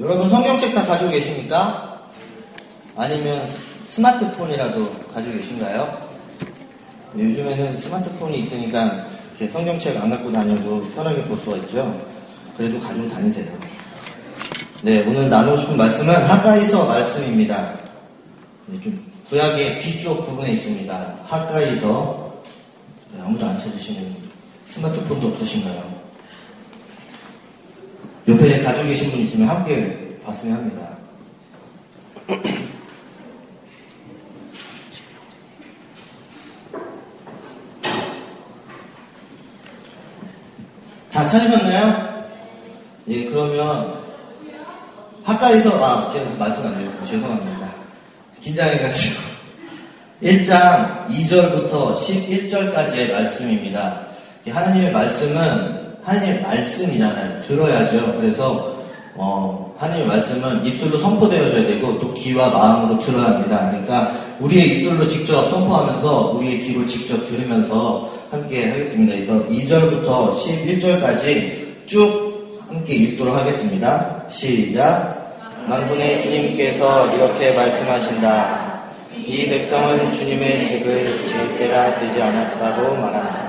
여러분 성경책 다 가지고 계십니까? 아니면 스마트폰이라도 가지고 계신가요? 네, 요즘에는 스마트폰이 있으니까 이렇게 성경책 안 갖고 다녀도 편하게 볼 수가 있죠. 그래도 가지고 다니세요. 네, 오늘 나누고 싶은 말씀은 하가이서 말씀입니다. 네, 좀 구약의 뒤쪽 부분에 있습니다. 하가이서 네, 아무도 안 찾으시는 스마트폰도 없으신가요? 옆에 가지고 계신 분 있으면 함께 봤으면 합니다. 다 찾으셨나요? 예, 그러면 학과에서 아 제가 말씀 안 드렸고 죄송합니다. 긴장해가지고 1장 2절부터 11절까지의 말씀입니다. 하나님의 말씀은 하나님의 말씀이잖아요. 들어야죠. 그래서 어, 하나님의 말씀은 입술로 선포되어져야 되고 또 귀와 마음으로 들어야 합니다. 그러니까 우리의 입술로 직접 선포하면서 우리의 귀로 직접 들으면서 함께 하겠습니다. 그래서 2절부터 11절까지 쭉 함께 읽도록 하겠습니다. 시작. 만군의 주님께서 이렇게 말씀하신다. 이 백성은 주님의 집을 지을 때가 되지 않았다고 말한다.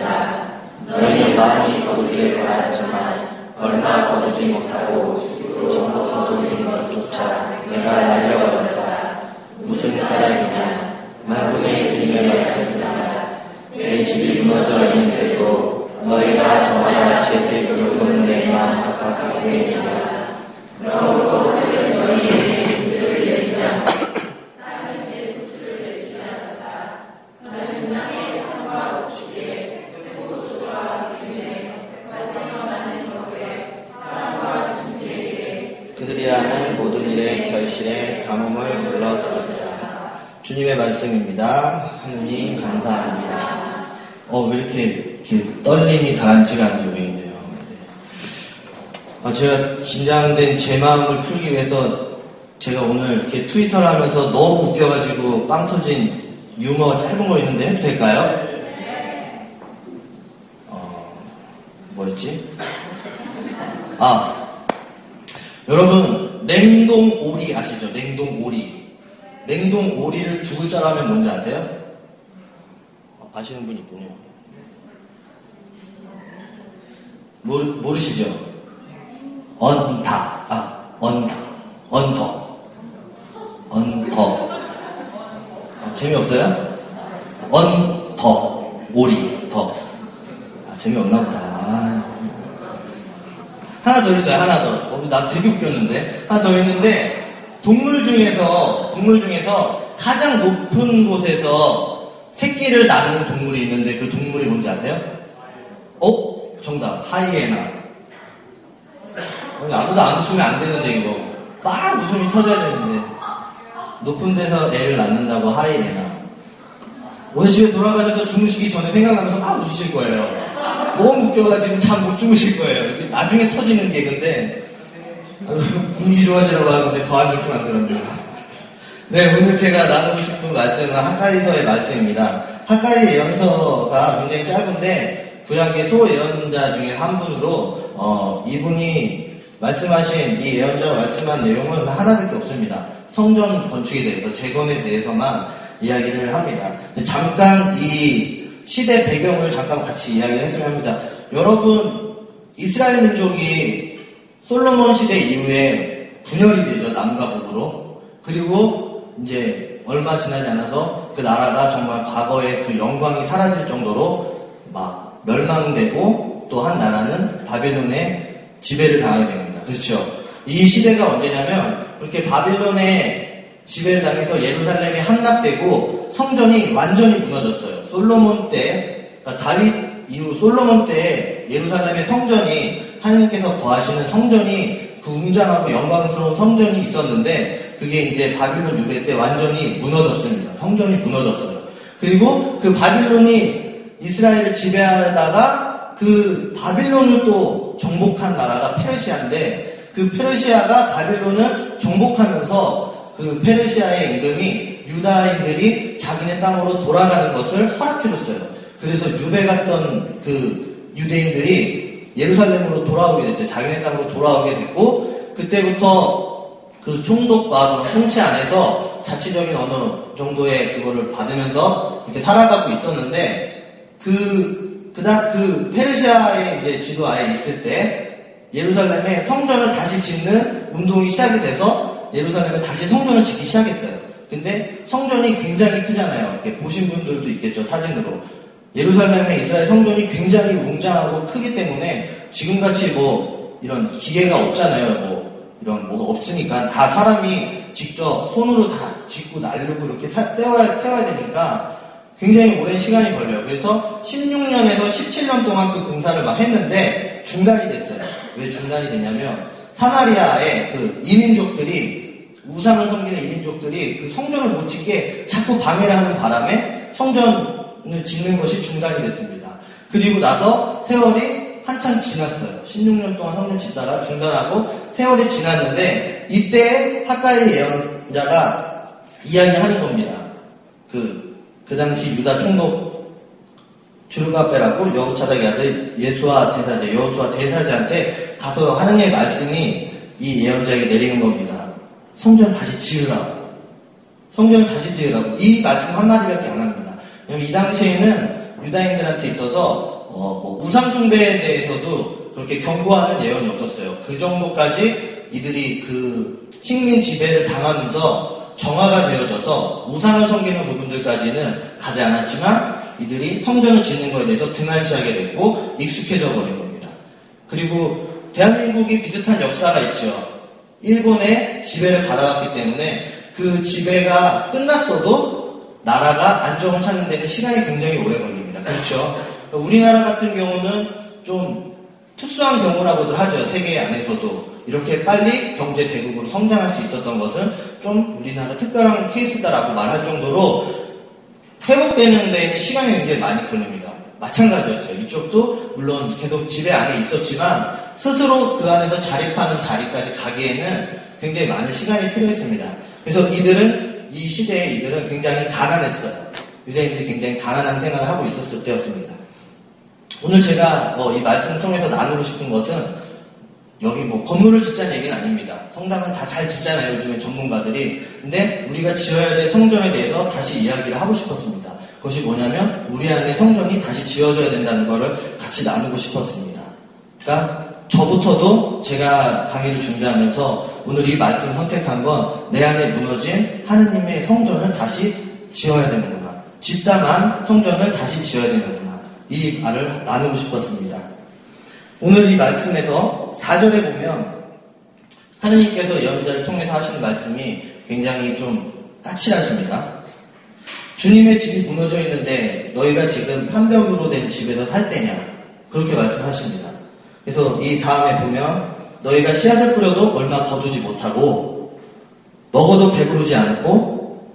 이렇게, 이렇게 떨림이 가라앉지가 않은 요령이네요. 네. 아, 제가 긴장된 제 마음을 풀기 위해서 제가 오늘 이렇게 트위터를 하면서 너무 웃겨가지고 빵 터진 유머 짧은 거 있는데 해도 될까요? 어, 뭐였지? 아, 여러분 냉동 오리 아시죠? 냉동 오리. 냉동 오리를 두 글자로 하면 뭔지 아세요? 어, 아시는 분 있군요. 모르, 모르시죠? 언덕. 아, 언덕. 언덕. 언덕. 아, 재미없어요? 언덕. 오리. duck. 아, 재미없나 보다. 아. 하나 더 있어요, 하나 더. 어, 나 되게 웃겼는데. 하나 더 있는데, 동물 중에서, 동물 중에서 가장 높은 곳에서 새끼를 낳는 동물이 있는데 그 동물이 뭔지 아세요? 어? 정답. 하이에나. 어, 아무도 안 웃으면 안 되는데, 이거. 막 웃음이 터져야 되는데. 높은 데서 애를 낳는다고 하이에나. 오늘 집에 돌아가셔서 주무시기 전에 생각나면서 막 웃으실 거예요. 너무 웃겨가지고 참 못 주무실 거예요. 나중에 터지는 개그인데, 분위기 좋아지라고 하는데 더 안 좋게 만들었네요. 네, 오늘 제가 나누고 싶은 말씀은 하카리서의 말씀입니다. 하카리 예언서가 굉장히 짧은데, 구약의 소예언자 중에 한 분으로, 어, 이분이 말씀하신, 이 예언자가 말씀한 내용은 하나밖에 없습니다. 성전 건축에 대해서, 재건에 대해서만 이야기를 합니다. 잠깐 이 시대 배경을 잠깐 같이 이야기를 했으면 합니다. 여러분, 이스라엘 민족이 솔로몬 시대 이후에 분열이 되죠. 남과 북으로. 그리고 이제 얼마 지나지 않아서 그 나라가 정말 과거의 그 영광이 사라질 정도로 막 멸망되고 또한 나라는 바빌론의 지배를 당하게 됩니다. 그렇죠? 이 시대가 언제냐면 이렇게 바빌론의 지배를 당해서 예루살렘이 함락되고 성전이 완전히 무너졌어요. 솔로몬 때, 그러니까 다윗 이후 솔로몬 때 예루살렘의 성전이 하나님께서 거하시는 성전이 그 웅장하고 영광스러운 성전이 있었는데 그게 이제 바빌론 유배 때 완전히 무너졌습니다. 성전이 무너졌어요. 그리고 그 바빌론이 이스라엘을 지배하다가 그 바빌론을 또 정복한 나라가 페르시아인데 그 페르시아가 바빌론을 정복하면서 그 페르시아의 임금이 유다인들이 자기네 땅으로 돌아가는 것을 허락해줬어요. 그래서 유배 갔던 그 유대인들이 예루살렘으로 돌아오게 됐어요. 자기네 땅으로 돌아오게 됐고 그때부터 그 총독과 통치 안에서 자치적인 어느 정도의 그거를 받으면서 이렇게 살아가고 있었는데 그 그다 그 페르시아의 이제 지도하에 있을 때 예루살렘에 성전을 다시 짓는 운동이 시작이 돼서 예루살렘에 다시 성전을 짓기 시작했어요. 근데 성전이 굉장히 크잖아요. 이렇게 보신 분들도 있겠죠, 사진으로. 예루살렘의 이스라엘 성전이 굉장히 웅장하고 크기 때문에 지금같이 뭐 이런 기계가 없잖아요. 뭐 이런 뭐가 없으니까 다 사람이 직접 손으로 다 짓고 날르고 이렇게 세워야, 세워야 되니까 굉장히 오랜 시간이 걸려요. 그래서 16년에서 17년 동안 그 공사를 막 했는데 중단이 됐어요. 왜 중단이 되냐면 사마리아의 그 이민족들이 우상을 섬기는 이민족들이 그 성전을 못 짓게 자꾸 방해를 하는 바람에 성전을 짓는 것이 중단이 됐습니다. 그리고 나서 세월이 한참 지났어요. 16년 동안 성전 짓다가 중단하고 세월이 지났는데 이때 하가의 예언자가 이야기하는 겁니다. 그, 그 당시 유다 총독 주르바벨하고 여우차닥의 아들 예수와 대사제, 여호수와 대사제한테 가서 하느님의 말씀이 이 예언자에게 내리는 겁니다. 성전 다시 지으라고. 성전을 다시 지으라고. 이 말씀 한마디밖에 안 합니다. 이 당시에는 유다인들한테 있어서 어, 뭐 우상숭배에 대해서도 그렇게 경고하는 예언이 없었어요. 그 정도까지 이들이 그 식민 지배를 당하면서 정화가 되어져서 우상을 섬기는 부분들까지는 가지 않았지만 이들이 성전을 짓는 것에 대해서 등한시하게 됐고 익숙해져 버린 겁니다. 그리고 대한민국이 비슷한 역사가 있죠. 일본의 지배를 받아왔기 때문에 그 지배가 끝났어도 나라가 안정을 찾는 데는 시간이 굉장히 오래 걸립니다. 그렇죠? 우리나라 같은 경우는 좀 특수한 경우라고들 하죠. 세계 안에서도. 이렇게 빨리 경제 대국으로 성장할 수 있었던 것은 좀 우리나라 특별한 케이스다라고 말할 정도로 회복되는 데에는 시간이 굉장히 많이 걸립니다. 마찬가지였어요. 이쪽도 물론 계속 지배 안에 있었지만 스스로 그 안에서 자립하는 자리까지 가기에는 굉장히 많은 시간이 필요했습니다. 그래서 이들은 이 시대에 이들은 굉장히 가난했어요. 유대인들이 굉장히 가난한 생활을 하고 있었을 때였습니다. 오늘 제가 뭐이 말씀을 통해서 나누고 싶은 것은 여기 뭐 건물을 짓자는 얘기는 아닙니다. 성당은 다 잘 짓잖아요. 요즘에 전문가들이. 근데 우리가 지어야 될 성전에 대해서 다시 이야기를 하고 싶었습니다. 그것이 뭐냐면 우리 안에 성전이 다시 지어져야 된다는 것을 같이 나누고 싶었습니다. 그러니까 저부터도 제가 강의를 준비하면서 오늘 이 말씀 선택한 건 내 안에 무너진 하느님의 성전을 다시 지어야 되는구나. 짓다만 성전을 다시 지어야 되는구나. 이 말을 나누고 싶었습니다. 오늘 이 말씀에서 4절에 보면 하느님께서 예언자를 통해서 하시는 말씀이 굉장히 좀 까칠하십니다. 주님의 집이 무너져 있는데 너희가 지금 판벽으로 된 집에서 살 때냐? 그렇게 말씀하십니다. 그래서 이 다음에 보면 너희가 씨앗을 뿌려도 얼마 거두지 못하고 먹어도 배부르지 않고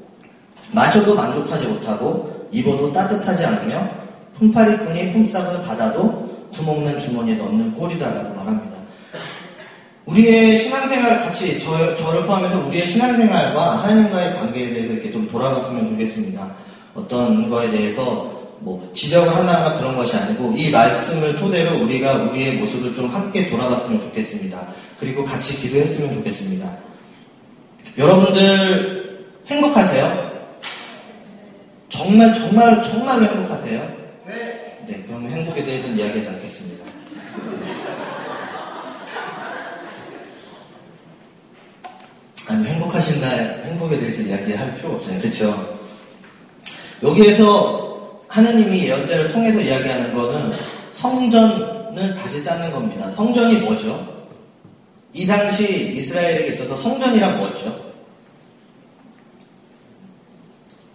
마셔도 만족하지 못하고 입어도 따뜻하지 않으며 품팔이꾼이 품삯을 받아도 구멍난 주머니에 넣는 꼴이다라고 말합니다. 우리의 신앙생활 같이 저, 저를 포함해서 우리의 신앙생활과 하나님과의 관계에 대해서 이렇게 좀 돌아갔으면 좋겠습니다. 어떤 거에 대해서 뭐 지적을 한다거나 그런 것이 아니고 이 말씀을 토대로 우리가 우리의 모습을 좀 함께 돌아봤으면 좋겠습니다. 그리고 같이 기도했으면 좋겠습니다. 여러분들 행복하세요? 정말 정말 정말 행복하세요? 네. 네, 그러면 행복에 대해서는 이야기하지 않겠습니다. 아니 행복하신다 행복에 대해서 이야기할 필요 없잖아요. 그렇죠? 여기에서 하느님이 예언자를 통해서 이야기하는 것은 성전을 다시 쌓는 겁니다. 성전이 뭐죠? 이 당시 이스라엘에게 있어서 성전이란 뭐였죠?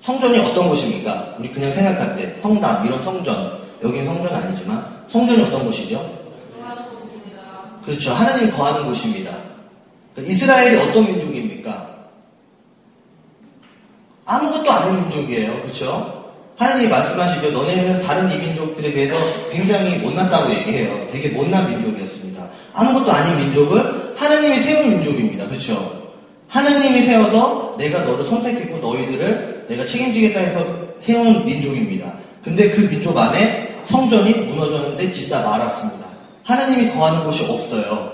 성전이 어떤 곳입니까? 우리 그냥 생각할 때 성당 이런 성전 여기는 성전 아니지만 성전이 어떤 곳이죠? 그렇죠. 하나님이 거하는 곳입니다. 이스라엘이 어떤 민족입니까? 아무것도 아닌 민족이에요. 그렇죠? 하나님이 말씀하시죠. 너네는 다른 이민족들에 비해서 굉장히 못났다고 얘기해요. 되게 못난 민족이었습니다. 아무것도 아닌 민족을 하나님이 세운 민족입니다. 그렇죠? 하나님이 세워서 내가 너를 선택했고 너희들을 내가 책임지겠다 해서 세운 민족입니다. 근데 그 민족 안에 성전이 무너졌는데 짓다 말았습니다. 하나님이 거하는 곳이 없어요.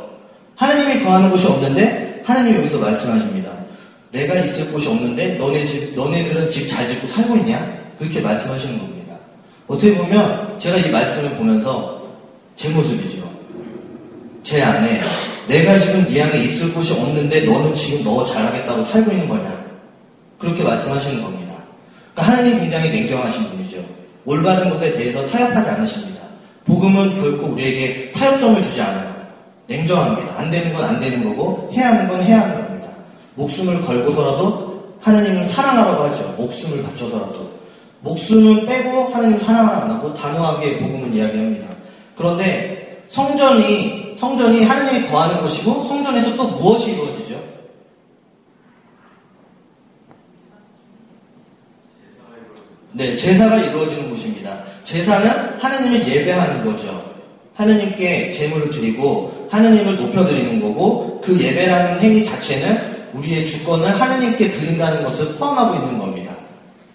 하나님이 거하는 곳이 없는데 하나님이 여기서 말씀하십니다. 내가 있을 곳이 없는데 너네 집, 너네들은 집 잘 짓고 살고 있냐? 그렇게 말씀하시는 겁니다. 어떻게 보면 제가 이 말씀을 보면서 제 모습이죠. 제 안에 내가 지금 네 안에 있을 곳이 없는데 너는 지금 너 잘하겠다고 살고 있는 거냐? 그렇게 말씀하시는 겁니다. 그러니까 하나님 굉장히 냉정하신 분이죠. 올바른 것에 대해서 타협하지 않으십니다. 복음은 결코 우리에게 타협점을 주지 않아요. 냉정합니다. 안 되는 건 안 되는 거고 해야 하는 건 해야 하는 겁니다. 목숨을 걸고서라도 하나님은 사랑하라고 하죠. 목숨을 바쳐서라도. 목숨은 빼고 하나님 사랑을 안 하고 단호하게 복음은 이야기합니다. 그런데 성전이 성전이 하나님이 거하는 곳이고 성전에서 또 무엇이 이루어지죠? 네, 제사가 이루어지는 곳입니다. 제사는 하나님을 예배하는 거죠. 하나님께 제물을 드리고 하나님을 높여드리는 거고 그 예배라는 행위 자체는 우리의 주권을 하나님께 드린다는 것을 포함하고 있는 겁니다.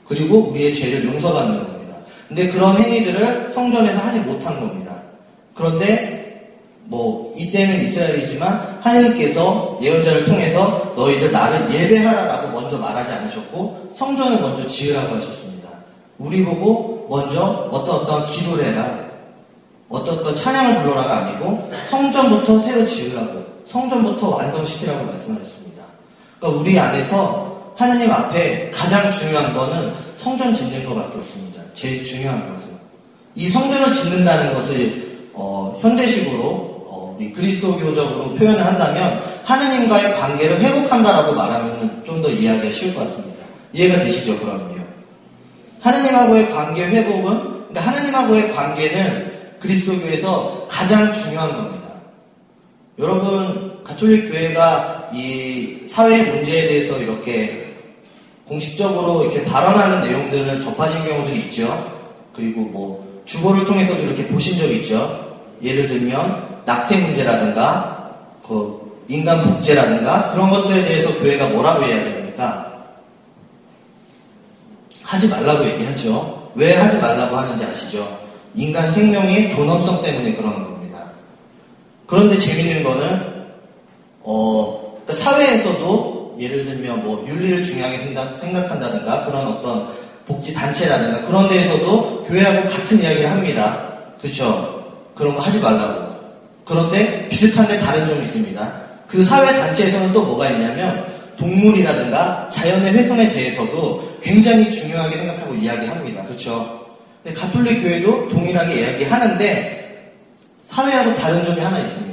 그리고 우리의 죄를 용서받는 겁니다. 근데 그런 행위들을 성전에서 하지 못한 겁니다. 그런데 뭐 이때는 이스라엘이지만 하나님께서 예언자를 통해서 너희들 나를 예배하라라고 먼저 말하지 않으셨고 성전을 먼저 지으라고 하셨습니다. 우리 보고 먼저 어떤 어떤 기도를 해라. 어떤 어떤 찬양을 불러라가 아니고 성전부터 새로 지으라고 성전부터 완성시키라고 말씀하셨습니다. 그러니까 우리 안에서 하나님 앞에 가장 중요한 거는 성전 짓는 것밖에 없습니다. 제일 중요한 것은 이 성전을 짓는다는 것을 어, 현대식으로 어, 그리스도교적으로 표현을 한다면 하나님과의 관계를 회복한다라고 말하면 좀 더 이해하기가 쉬울 것 같습니다. 이해가 되시죠? 그럼요. 하나님하고의 관계 회복은 그러니까 하나님하고의 관계는 그리스도교에서 가장 중요한 겁니다. 여러분 가톨릭 교회가 이 사회 문제에 대해서 이렇게 공식적으로 이렇게 발언하는 내용들을 접하신 경우들이 있죠. 그리고 뭐 주보를 통해서도 이렇게 보신 적이 있죠. 예를 들면 낙태 문제라든가 그 인간 복제라든가 그런 것들에 대해서 교회가 뭐라고 이야기합니까? 하지 말라고 얘기하죠. 왜 하지 말라고 하는지 아시죠? 인간 생명의 존엄성 때문에 그런 겁니다. 그런데 재밌는 거는 어, 그러니까 사회에서도 예를 들면 뭐 윤리를 중요하게 생각한다든가 그런 어떤 복지 단체라든가 그런 데에서도 교회하고 같은 이야기를 합니다. 그렇죠? 그런 거 하지 말라고. 그런데 비슷한데 다른 점이 있습니다. 그 사회 단체에서는 또 뭐가 있냐면 동물이라든가 자연의 훼손에 대해서도 굉장히 중요하게 생각하고 이야기합니다. 그렇죠? 가톨릭 교회도 동일하게 이야기하는데 사회하고 다른 점이 하나 있습니다.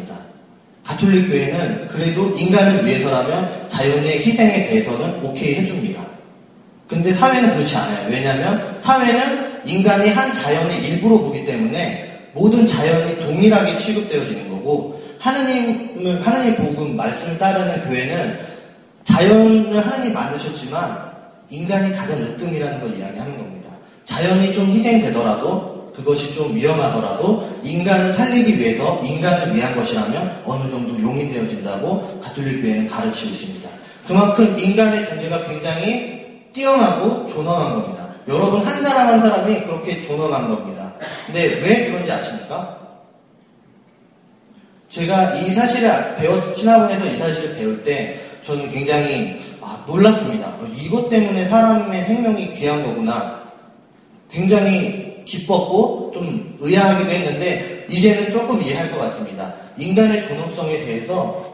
가톨릭 교회는 그래도 인간을 위해서라면 자연의 희생에 대해서는 오케이 해줍니다. 근데 사회는 그렇지 않아요. 왜냐하면 사회는 인간이 한 자연의 일부로 보기 때문에 모든 자연이 동일하게 취급되어지는 거고 하느님은 하느님 복음 말씀을 따르는 교회는 자연을 하나님 만드셨지만 인간이 가장 으뜸이라는 걸 이야기하는 겁니다. 자연이 좀 희생되더라도 그것이 좀 위험하더라도 인간을 살리기 위해서 인간을 위한 것이라면 어느 정도 용인되어진다고 가톨릭 교회는 가르치고 있습니다. 그만큼 인간의 존재가 굉장히 뛰어나고 존엄한 겁니다. 여러분 한 사람 한 사람이 그렇게 존엄한 겁니다. 근데 왜 그런지 아십니까? 제가 이 사실을 배웠, 신학원에서 이 사실을 배울 때 저는 굉장히 아, 놀랐습니다. 어, 이것 때문에 사람의 생명이 귀한 거구나. 굉장히 기뻤고 좀 의아하기도 했는데 이제는 조금 이해할 것 같습니다. 인간의 존엄성에 대해서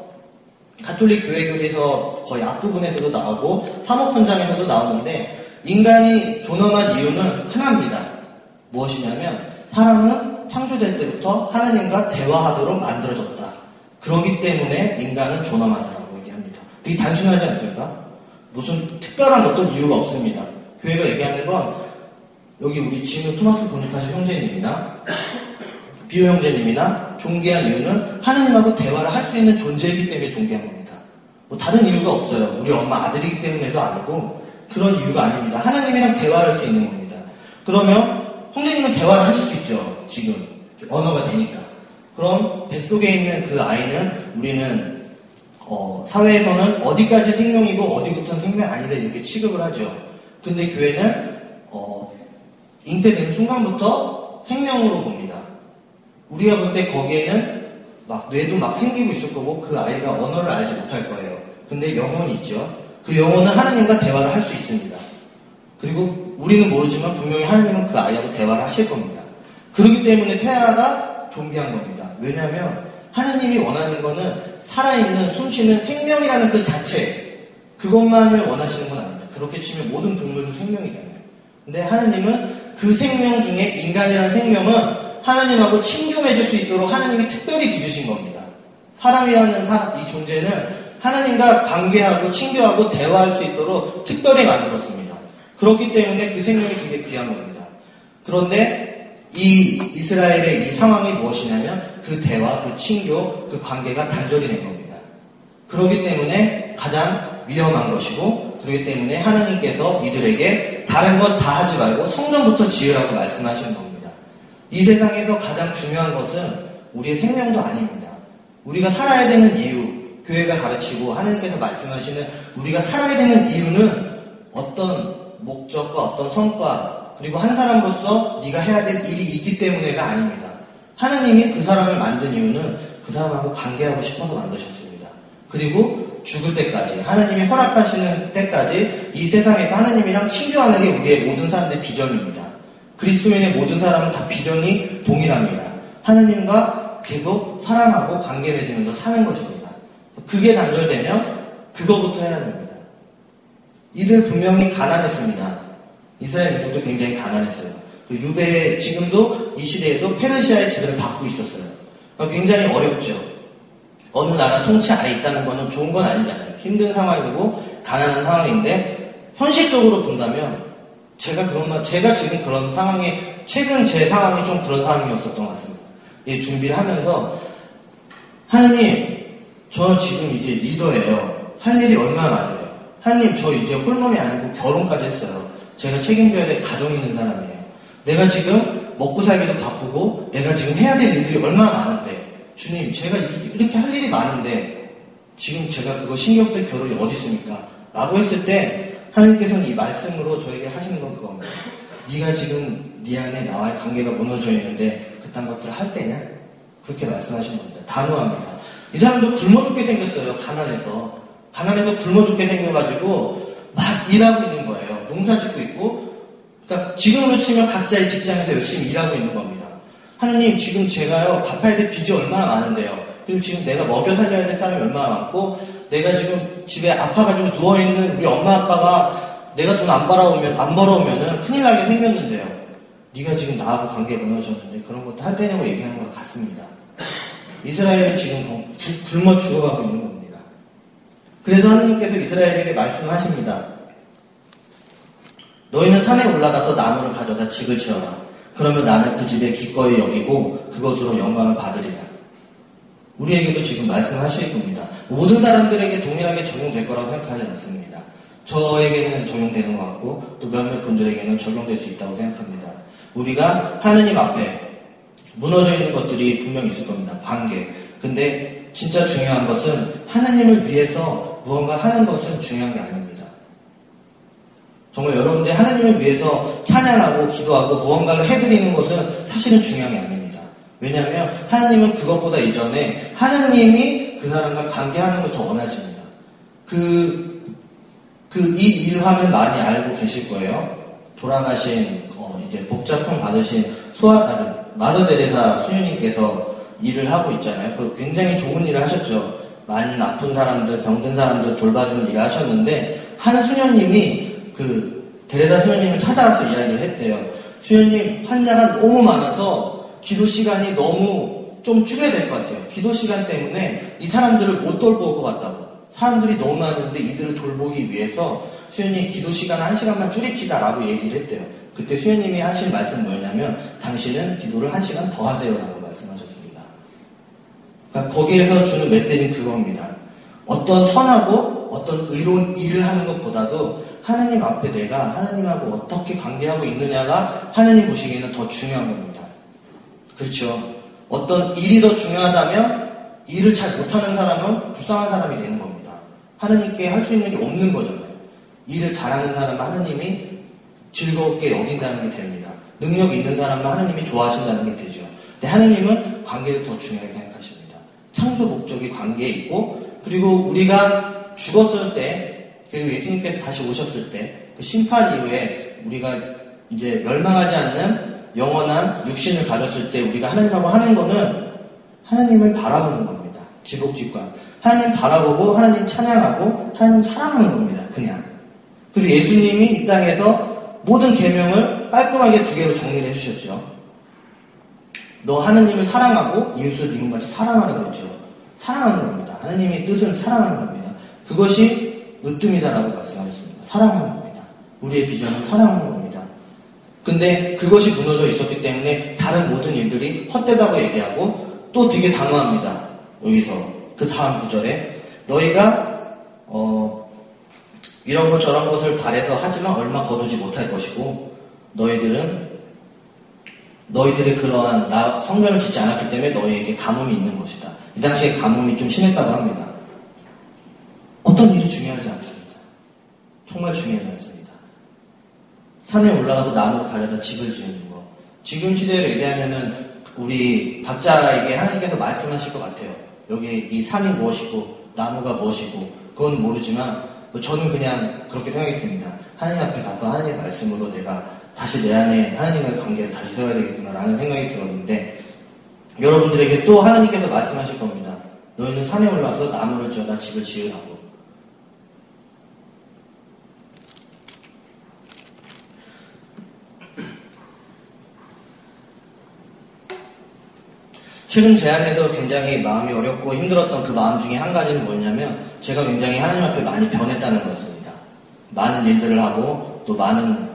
가톨릭 교회교에서 거의 앞부분에서도 나오고 사목훈장에서도 나오는데 인간이 존엄한 이유는 하나입니다. 무엇이냐면 사람은 창조될 때부터 하나님과 대화하도록 만들어졌다. 그러기 때문에 인간은 존엄하다라고 얘기합니다. 되게 단순하지 않습니까? 무슨 특별한 어떤 이유가 없습니다. 교회가 얘기하는 건 여기 우리 진우 토마스 보니파시 형제님이나 비호 형제님이나 존귀한 이유는 하나님하고 대화를 할 수 있는 존재이기 때문에 존귀한 겁니다. 뭐 다른 이유가 없어요. 우리 엄마 아들이기 때문에도 아니고 그런 이유가 아닙니다. 하나님이랑 대화를 할 수 있는 겁니다. 그러면 형제님은 대화를 하실 수 있죠. 지금 언어가 되니까. 그럼 뱃속에 있는 그 아이는 우리는 어, 사회에서는 어디까지 생명이고 어디부터는 생명이 아니다 이렇게 취급을 하죠. 근데 교회는 어, 잉태되는 순간부터 생명으로 봅니다. 우리가 볼 때 거기에는 막 뇌도 막 생기고 있을 거고 그 아이가 언어를 알지 못할 거예요. 근데 영혼이 있죠. 그 영혼은 하나님과 대화를 할 수 있습니다. 그리고 우리는 모르지만 분명히 하나님은 그 아이하고 대화를 하실 겁니다. 그렇기 때문에 태아가 존귀한 겁니다. 왜냐하면 하나님이 원하는 거는 살아있는 숨쉬는 생명이라는 그 자체 그것만을 원하시는 건 아닙니다. 그렇게 치면 모든 동물도 생명이잖아요. 근데 하나님은 그 생명 중에 인간이라는 생명은 하나님하고 친교 맺을 수 있도록 하나님이 특별히 빚으신 겁니다. 사람이라는 사람, 이 존재는 하나님과 관계하고 친교하고 대화할 수 있도록 특별히 만들었습니다. 그렇기 때문에 그 생명이 되게 귀한 겁니다. 그런데 이 이스라엘의 이 상황이 무엇이냐면 그 대화, 그 친교, 그 관계가 단절이 된 겁니다. 그렇기 때문에 가장 위험한 것이고 그렇기 때문에 하나님께서 이들에게 다른 것 다 하지 말고 성전부터 지으라고 말씀하시는 겁니다. 이 세상에서 가장 중요한 것은 우리의 생명도 아닙니다. 우리가 살아야 되는 이유, 교회가 가르치고 하나님께서 말씀하시는 우리가 살아야 되는 이유는 어떤 목적과 어떤 성과 그리고 한 사람으로서 네가 해야 될 일이 있기 때문에가 아닙니다. 하나님이 그 사람을 만든 이유는 그 사람하고 관계하고 싶어서 만드셨습니다. 그리고 죽을 때까지 하나님이 허락하시는 때까지 이 세상에서 하나님이랑 친교하는 게 우리의 모든 사람들의 비전입니다. 그리스도인의 모든 사람은 다 비전이 동일합니다. 하나님과 계속 사랑하고 관계 맺으면서 사는 것입니다. 그게 단절되면 그거부터 해야 됩니다. 이들 분명히 가난했습니다. 이스라엘 민족도 굉장히 가난했어요. 유배 지금도 이 시대에도 페르시아의 지배를 받고 있었어요. 굉장히 어렵죠. 어느 나라 통치 아래 있다는 것은 좋은 건 아니잖아요. 힘든 상황이고 가난한 상황인데 현실적으로 본다면 제가 그런 말, 제가 지금 그런 상황에 최근 제 상황이 좀 그런 상황이었었던 것 같습니다. 예, 준비를 하면서 하나님 저 지금 이제 리더예요. 할 일이 얼마나 많은데요. 하나님 저 이제 홀몸이 아니고 결혼까지 했어요. 제가 책임져야 될 가정이 있는 사람이에요. 내가 지금 먹고 살기도 바쁘고 내가 지금 해야 될 일들이 얼마나 많은데 주님 제가 이렇게 할 일이 많은데 지금 제가 그거 신경 쓸 겨를이 어디 있습니까? 라고 했을 때 하나님께서는 이 말씀으로 저에게 하시는 건 그겁니다. 네가 지금 네 안에 나와의 관계가 무너져 있는데 그딴 것들을 할 때냐? 그렇게 말씀하시는 겁니다. 단호합니다. 이 사람도 굶어 죽게 생겼어요. 가난해서. 가난해서 굶어 죽게 생겨가지고 막 일하고 있는 거예요. 농사 짓고 있고. 그러니까 지금으로 치면 각자의 직장에서 열심히 일하고 있는 겁니다. 하나님 지금 제가요 갚아야 될 빚이 얼마나 많은데요. 그리고 지금 내가 먹여 살려야 될 사람이 얼마나 많고 내가 지금 집에 아파가지고 누워 있는 우리 엄마 아빠가 내가 돈 안 벌어오면 안 벌어오면은 큰일 나게 생겼는데요. 네가 지금 나하고 관계 무너졌는데 그런 것도 할 때냐고 얘기하는 것 같습니다. 이스라엘은 지금 굶어 죽어가고 있는 겁니다. 그래서 하나님께서 이스라엘에게 말씀하십니다. 너희는 산에 올라가서 나무를 가져다 집을 지어라. 그러면 나는 그 집에 기꺼이 여기고 그것으로 영광을 받으리라. 우리에게도 지금 말씀하실 겁니다. 모든 사람들에게 동일하게 적용될 거라고 생각하지 않습니다. 저에게는 적용되는 것 같고 또 몇몇 분들에게는 적용될 수 있다고 생각합니다. 우리가 하느님 앞에 무너져 있는 것들이 분명히 있을 겁니다. 관계. 근데 진짜 중요한 것은 하나님을 위해서 무언가 하는 것은 중요한 게 아닙니다. 정말 여러분들이 하나님을 위해서 찬양하고 기도하고 무언가를 해드리는 것은 사실은 중요한 게 아닙니다. 왜냐하면 하나님은 그것보다 이전에 하나님이 그 사람과 관계하는 걸 더 원하십니다. 그, 그, 이 일을 하면 많이 알고 계실 거예요. 돌아가신, 어, 이제 복잡형 받으신 소아, 아니, 마더 데레사 수녀님께서 일을 하고 있잖아요. 그 굉장히 좋은 일을 하셨죠. 많이 아픈 사람들, 병든 사람들 돌봐주는 일을 하셨는데, 한 수녀님이 그 데레다 수녀님을 찾아와서 이야기를 했대요. 수녀님, 환자가 너무 많아서 기도 시간이 너무 좀 줄여야 될 것 같아요. 기도 시간 때문에 이 사람들을 못 돌볼 것 같다고. 사람들이 너무 많은데 이들을 돌보기 위해서 수현이 기도 시간 한 시간만 줄입시다라고 얘기를 했대요. 그때 수현님이 하신 말씀 뭐였냐면 당신은 기도를 한 시간 더 하세요라고 말씀하셨습니다. 그러니까 거기에서 주는 메시지는 그겁니다. 어떤 선하고 어떤 의로운 일을 하는 것보다도 하나님 앞에 내가 하나님하고 어떻게 관계하고 있느냐가 하나님 보시기에는 더 중요한 겁니다. 그렇죠. 어떤 일이 더 중요하다면 일을 잘 못하는 사람은 불쌍한 사람이 되는 겁니다. 하나님께 할 수 있는 게 없는 거잖아요. 일을 잘하는 사람은 하나님이 즐겁게 여긴다는 게 됩니다. 능력 있는 사람은 하나님이 좋아하신다는 게 되죠. 근데 하나님은 관계를 더 중요하게 생각하십니다. 창조 목적이 관계에 있고 그리고 우리가 죽었을 때 그리고 예수님께서 다시 오셨을 때 그 심판 이후에 우리가 이제 멸망하지 않는 영원한 육신을 가졌을 때 우리가 하나님하고 하는 거는 하나님을 바라보는 겁니다. 지복직관. 하나님 바라보고 하나님 찬양하고 하나님 사랑하는 겁니다. 그냥. 그리고 예수님이 이 땅에서 모든 계명을 깔끔하게 두 개로 정리를 해주셨죠. 너 하나님을 사랑하고 이웃을 이름같이 사랑하라고 그랬죠. 사랑하는 겁니다. 하나님의 뜻을 사랑하는 겁니다. 그것이 으뜸이다라고 말씀하셨습니다. 사랑하는 겁니다. 우리의 비전은 사랑하는 겁니다. 근데 그것이 무너져 있었기 때문에 다른 모든 일들이 헛되다고 얘기하고 또 되게 당황합니다. 여기서 그 다음 구절에 너희가 어 이런 것 저런 것을 바래서 하지만 얼마 거두지 못할 것이고 너희들은 너희들의 그러한 나 성전을 짓지 않았기 때문에 너희에게 가뭄이 있는 것이다. 이 당시에 가뭄이 좀 심했다고 합니다. 어떤 일이 중요하지 않습니다. 정말 중요하지 않습니다. 산에 올라가서 나무 가려다 집을 지는 거. 지금 시대를 얘기하면은 우리 각자에게 하나님께서 말씀하실 것 같아요. 여기 이 산이 무엇이고 나무가 무엇이고 그건 모르지만 저는 그냥 그렇게 생각했습니다. 하나님 앞에 가서 하나님의 말씀으로 내가 다시 내 안에 하나님과의 관계를 다시 세워야 되겠구나라는 생각이 들었는데 여러분들에게 또 하나님께서 말씀하실 겁니다. 너희는 산에 올라와서 나무를 지어다 집을 지으라고. 최근 제 안에서 굉장히 마음이 어렵고 힘들었던 그 마음 중에 한 가지는 뭐냐면 제가 굉장히 하나님 앞에 많이 변했다는 것입니다. 많은 일들을 하고 또 많은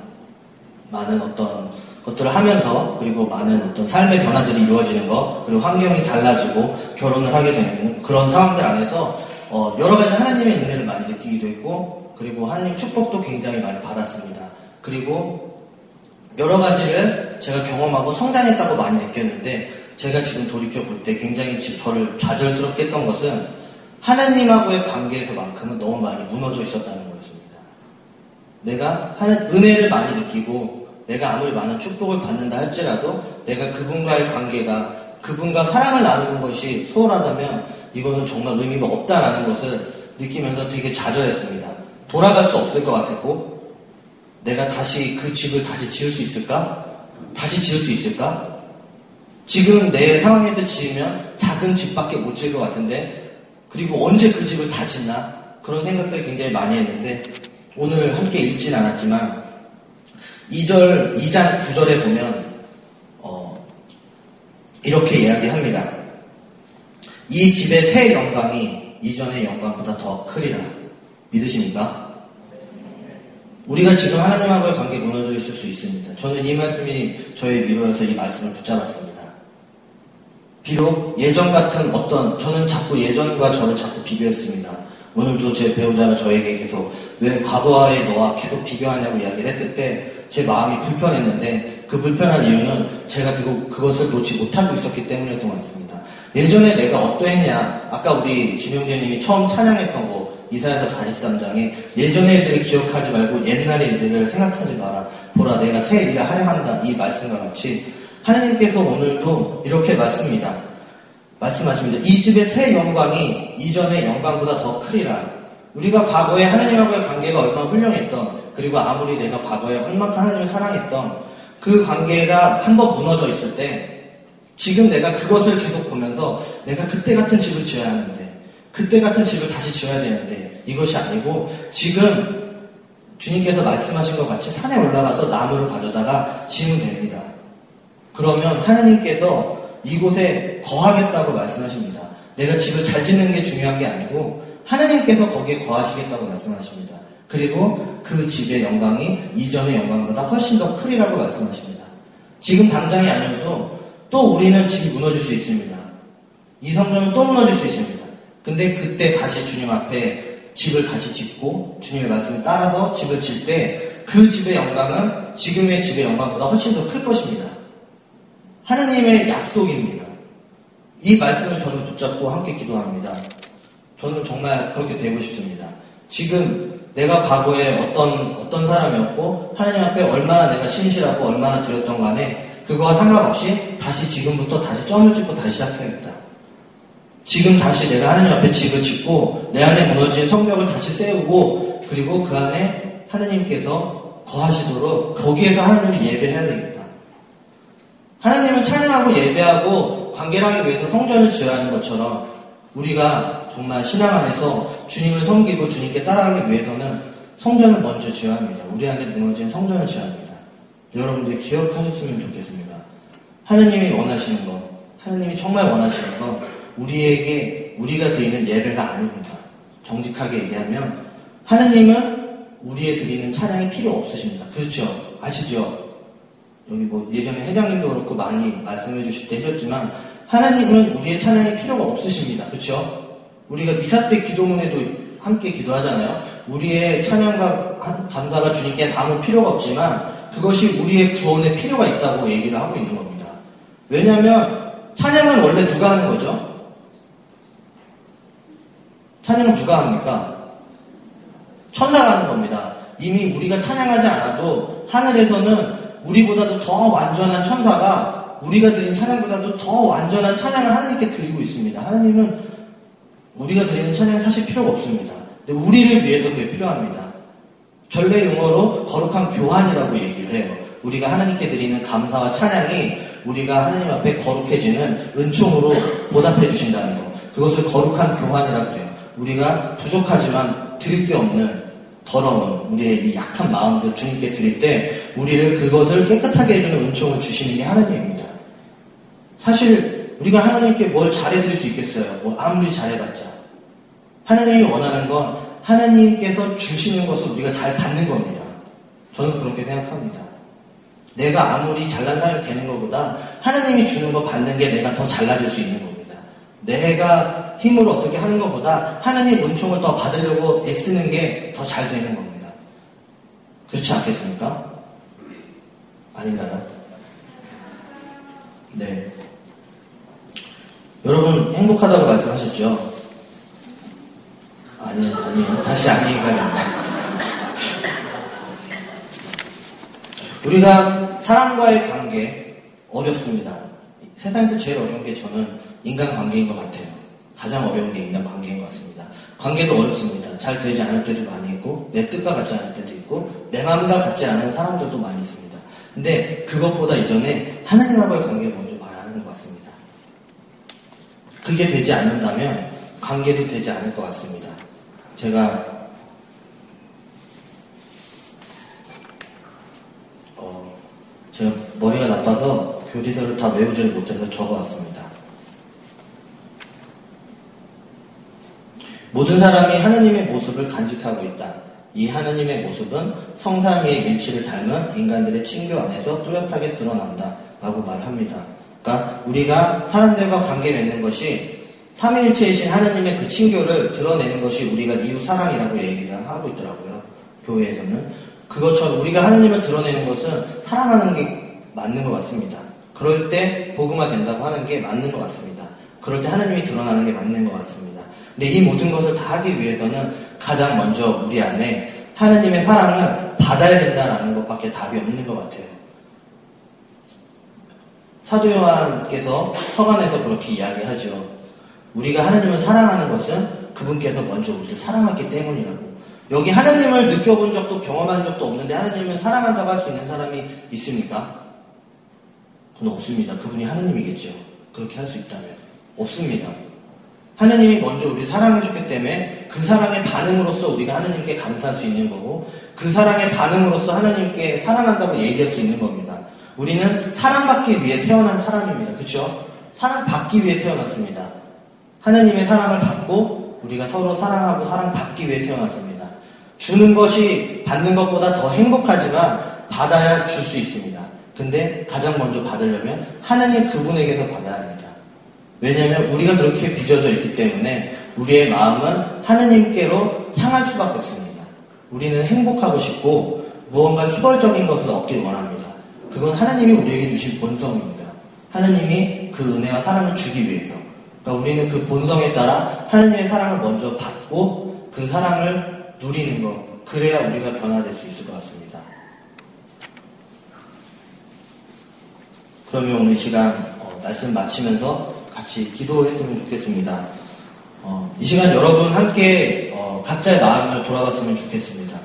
많은 어떤 것들을 하면서 그리고 많은 어떤 삶의 변화들이 이루어지는 것 그리고 환경이 달라지고 결혼을 하게 되는 그런 상황들 안에서 어 여러 가지 하나님의 은혜를 많이 느끼기도 했고 그리고 하나님 축복도 굉장히 많이 받았습니다. 그리고 여러 가지를 제가 경험하고 성장했다고 많이 느꼈는데 제가 지금 돌이켜 볼 때 굉장히 저를 좌절스럽게 했던 것은 하나님하고의 관계에서만큼은 너무 많이 무너져 있었다는 것입니다. 내가 하는 은혜를 많이 느끼고 내가 아무리 많은 축복을 받는다 할지라도 내가 그분과의 관계가 그분과 사랑을 나누는 것이 소홀하다면 이거는 정말 의미가 없다라는 것을 느끼면서 되게 좌절했습니다. 돌아갈 수 없을 것 같았고 내가 다시 그 집을 다시 지을 수 있을까? 다시 지을 수 있을까? 지금 내 상황에서 지으면 작은 집밖에 못 지을 것 같은데 그리고 언제 그 집을 다 짓나? 그런 생각들 굉장히 많이 했는데 오늘 함께 읽진 않았지만 2절, 2장 9절에 보면 어, 이렇게 이야기합니다. 이 집의 새 영광이 이전의 영광보다 더 크리라. 믿으십니까? 우리가 지금 하나님하고의 관계 무너져 있을 수 있습니다. 저는 이 말씀이 저의 미로여서 이 말씀을 붙잡았습니다. 비록 예전 같은 어떤 저는 자꾸 예전과 저를 자꾸 비교했습니다. 오늘도 제 배우자가 저에게 계속 왜 과거의 너와 계속 비교하냐고 이야기를 했을 때 제 마음이 불편했는데 그 불편한 이유는 제가 그거, 그것을 놓지 못하고 있었기 때문이었던 것 같습니다. 예전에 내가 어떠했냐 아까 우리 진용재님이 처음 찬양했던 거 이사에서 43장에 예전의 일들을 기억하지 말고 옛날의 일들을 생각하지 마라. 보라 내가 새 일을 하려 한다. 이 말씀과 같이 하나님께서 오늘도 이렇게 말씀입니다. 말씀하십니다. 이 집의 새 영광이 이전의 영광보다 더 크리라. 우리가 과거에 하나님하고의 관계가 얼마나 훌륭했던 그리고 아무리 내가 과거에 얼마큼 하나님을 사랑했던 그 관계가 한 번 무너져 있을 때 지금 내가 그것을 계속 보면서 내가 그때 같은 집을 지어야 하는데 그때 같은 집을 다시 지어야 되는데 이것이 아니고 지금 주님께서 말씀하신 것 같이 산에 올라가서 나무를 가져다가 지으면 됩니다. 그러면 하나님께서 이곳에 거하겠다고 말씀하십니다. 내가 집을 잘 짓는 게 중요한 게 아니고 하나님께서 거기에 거하시겠다고 말씀하십니다. 그리고 그 집의 영광이 이전의 영광보다 훨씬 더 크리라고 말씀하십니다. 지금 당장이 아니어도 또 우리는 집이 무너질 수 있습니다. 이 성전은 또 무너질 수 있습니다. 근데 그때 다시 주님 앞에 집을 다시 짓고 주님의 말씀을 따라서 집을 질 때 그 집의 영광은 지금의 집의 영광보다 훨씬 더 클 것입니다. 하나님의 약속입니다. 이 말씀을 저는 붙잡고 함께 기도합니다. 저는 정말 그렇게 되고 싶습니다. 지금 내가 과거에 어떤, 어떤 사람이었고, 하나님 앞에 얼마나 내가 신실하고 얼마나 드렸던 간에, 그거와 상관없이 다시 지금부터 다시 점을 찍고 다시 시작해야겠다. 지금 다시 내가 하나님 앞에 집을 짓고, 내 안에 무너진 성벽을 다시 세우고, 그리고 그 안에 하나님께서 거하시도록 거기에서 하나님을 예배해야 되겠다. 하나님을 찬양하고 예배하고 관계를 하기 위해서 성전을 지어야 하는 것처럼 우리가 정말 신앙 안에서 주님을 섬기고 주님께 따라가기 위해서는 성전을 먼저 지어야 합니다. 우리 안에 무너진 성전을 지어야 합니다. 여러분들 기억하셨으면 좋겠습니다. 하나님이 원하시는 것, 하나님이 정말 원하시는 것, 우리에게 우리가 드리는 예배가 아닙니다. 정직하게 얘기하면 하나님은 우리의 드리는 찬양이 필요 없으십니다. 그렇죠? 아시죠? 여기 뭐 예전에 회장님도 그렇고 많이 말씀해 주실 때 하셨지만 하나님은 우리의 찬양이 필요가 없으십니다. 그렇죠? 우리가 미사 때 기도문에도 함께 기도하잖아요. 우리의 찬양과 감사가 주님께 아무 필요가 없지만 그것이 우리의 구원에 필요가 있다고 얘기를 하고 있는 겁니다. 왜냐하면 찬양은 원래 누가 하는 거죠? 찬양은 누가 합니까? 천사가 하는 겁니다. 이미 우리가 찬양하지 않아도 하늘에서는 우리보다도 더 완전한 천사가 우리가 드린 찬양보다도 더 완전한 찬양을 하나님께 드리고 있습니다. 하나님은 우리가 드리는 찬양이 사실 필요가 없습니다. 근데 우리를 위해서 그게 필요합니다. 전례 용어로 거룩한 교환이라고 얘기를 해요. 우리가 하나님께 드리는 감사와 찬양이 우리가 하나님 앞에 거룩해지는 은총으로 보답해 주신다는 것. 그것을 거룩한 교환이라고 해요. 우리가 부족하지만 드릴 게 없는 더러운 우리의 이 약한 마음들 주님께 드릴 때 우리를 그것을 깨끗하게 해주는 은총을 주시는 게 하나님입니다. 사실 우리가 하나님께 뭘 잘해드릴 수 있겠어요? 뭐 아무리 잘해봤자 하나님이 원하는 건 하나님께서 주시는 것을 우리가 잘 받는 겁니다. 저는 그렇게 생각합니다. 내가 아무리 잘난 사람이 되는 것보다 하나님이 주는 거 받는 게 내가 더 잘나질 수 있는 겁니다. 내가 힘으로 어떻게 하는 것보다 하나님 은총을 더 받으려고 애쓰는 게 더 잘 되는 겁니다. 그렇지 않겠습니까? 아닌가요? 네. 여러분 행복하다고 말씀하셨죠? 아니, 아니에요. 다시 아니가 됩니다. 우리가 사람과의 관계 어렵습니다. 세상에서 제일 어려운 게 저는 인간 관계인 것 같아요. 가장 어려운 게 인간 관계인 것 같습니다. 관계도 어렵습니다. 잘 되지 않을 때도 많이 있고 내 뜻과 같지 않을 때도 있고 내 마음과 같지 않은 사람들도 많이 있습니다. 근데 그것보다 이전에 하나님과의 관계를 먼저 봐야 하는 것 같습니다. 그게 되지 않는다면 관계도 되지 않을 것 같습니다. 제가 어, 제가 머리가 나빠서 교리서를 다 외우지를 못해서 적어왔습니다. 모든 사람이 하나님의 모습을 간직하고 있다. 이 하나님의 모습은 성삼위의 일치를 닮은 인간들의 친교 안에서 뚜렷하게 드러난다. 라고 말합니다. 그러니까 우리가 사람들과 관계 맺는 것이 삼위일체이신 하나님의 그 친교를 드러내는 것이 우리가 이웃 사랑이라고 얘기를 하고 있더라고요. 교회에서는. 그것처럼 우리가 하나님을 드러내는 것은 사랑하는 게 맞는 것 같습니다. 그럴 때 복음화 된다고 하는 게 맞는 것 같습니다. 그럴 때 하나님이 드러나는 게 맞는 것 같습니다. 근데 이 모든 것을 다 하기 위해서는 가장 먼저 우리 안에 하나님의 사랑을 받아야 된다는 것밖에 답이 없는 것 같아요. 사도 요한께서 서간에서 그렇게 이야기하죠. 우리가 하나님을 사랑하는 것은 그분께서 먼저 우리를 사랑했기 때문이라고. 여기 하나님을 느껴본 적도 경험한 적도 없는데 하나님을 사랑한다고 할 수 있는 사람이 있습니까? 그건 없습니다. 그분이 하나님이겠죠. 그렇게 할 수 있다면. 없습니다. 하나님이 먼저 우리 사랑해줬기 때문에 그 사랑의 반응으로서 우리가 하나님께 감사할 수 있는 거고 그 사랑의 반응으로서 하나님께 사랑한다고 얘기할 수 있는 겁니다. 우리는 사랑받기 위해 태어난 사람입니다. 그렇죠? 사랑받기 위해 태어났습니다. 하나님의 사랑을 받고 우리가 서로 사랑하고 사랑받기 위해 태어났습니다. 주는 것이 받는 것보다 더 행복하지만 받아야 줄 수 있습니다. 근데 가장 먼저 받으려면 하나님 그분에게서 받아야 합니다. 왜냐하면 우리가 그렇게 빚어져 있기 때문에 우리의 마음은 하나님께로 향할 수밖에 없습니다. 우리는 행복하고 싶고 무언가 추월적인 것을 얻길 원합니다. 그건 하나님이 우리에게 주신 본성입니다. 하나님이 그 은혜와 사랑을 주기 위해서. 그러니까 우리는 그 본성에 따라 하나님의 사랑을 먼저 받고 그 사랑을 누리는 것. 그래야 우리가 변화될 수 있을 것 같습니다. 그러면 오늘 이 시간 어, 말씀 마치면서 같이 기도했으면 좋겠습니다. 어, 이 시간 여러분 함께 어, 각자의 마음을 돌아봤으면 좋겠습니다.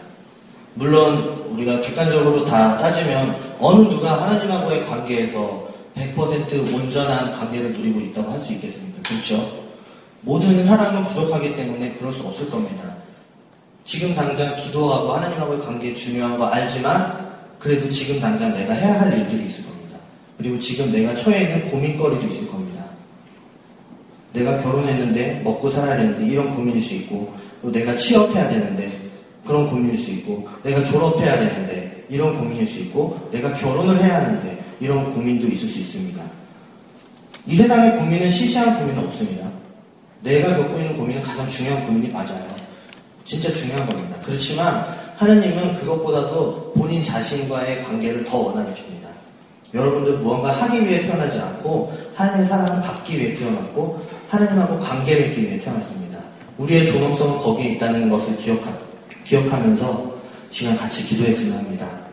물론 우리가 객관적으로 다 따지면 어느 누가 하나님하고의 관계에서 100% 온전한 관계를 누리고 있다고 할 수 있겠습니까? 그렇죠? 모든 사람은 부족하기 때문에 그럴 수 없을 겁니다. 지금 당장 기도하고 하나님하고의 관계 중요한 거 알지만 그래도 지금 당장 내가 해야 할 일들이 있을 겁니다. 그리고 지금 내가 처해 있는 고민거리도 있을 겁니다. 내가 결혼했는데 먹고 살아야 되는데 이런 고민일 수 있고 또 내가 취업해야 되는데 그런 고민일 수 있고 내가 졸업해야 되는데 이런 고민일 수 있고 내가 결혼을 해야 하는데 이런 고민도 있을 수 있습니다. 이 세상의 고민은 시시한 고민은 없습니다. 내가 겪고 있는 고민은 가장 중요한 고민이 맞아요. 진짜 중요한 겁니다. 그렇지만 하나님은 그것보다도 본인 자신과의 관계를 더 원하게 줍니다. 여러분들 무언가 하기 위해 태어나지 않고 하나님의 사랑을 받기 위해 태어났고 하나님하고 관계 맺기 위해 태어났습니다. 우리의 존엄성은 거기에 있다는 것을 기억하, 기억하면서 시간 같이 기도했으면 합니다.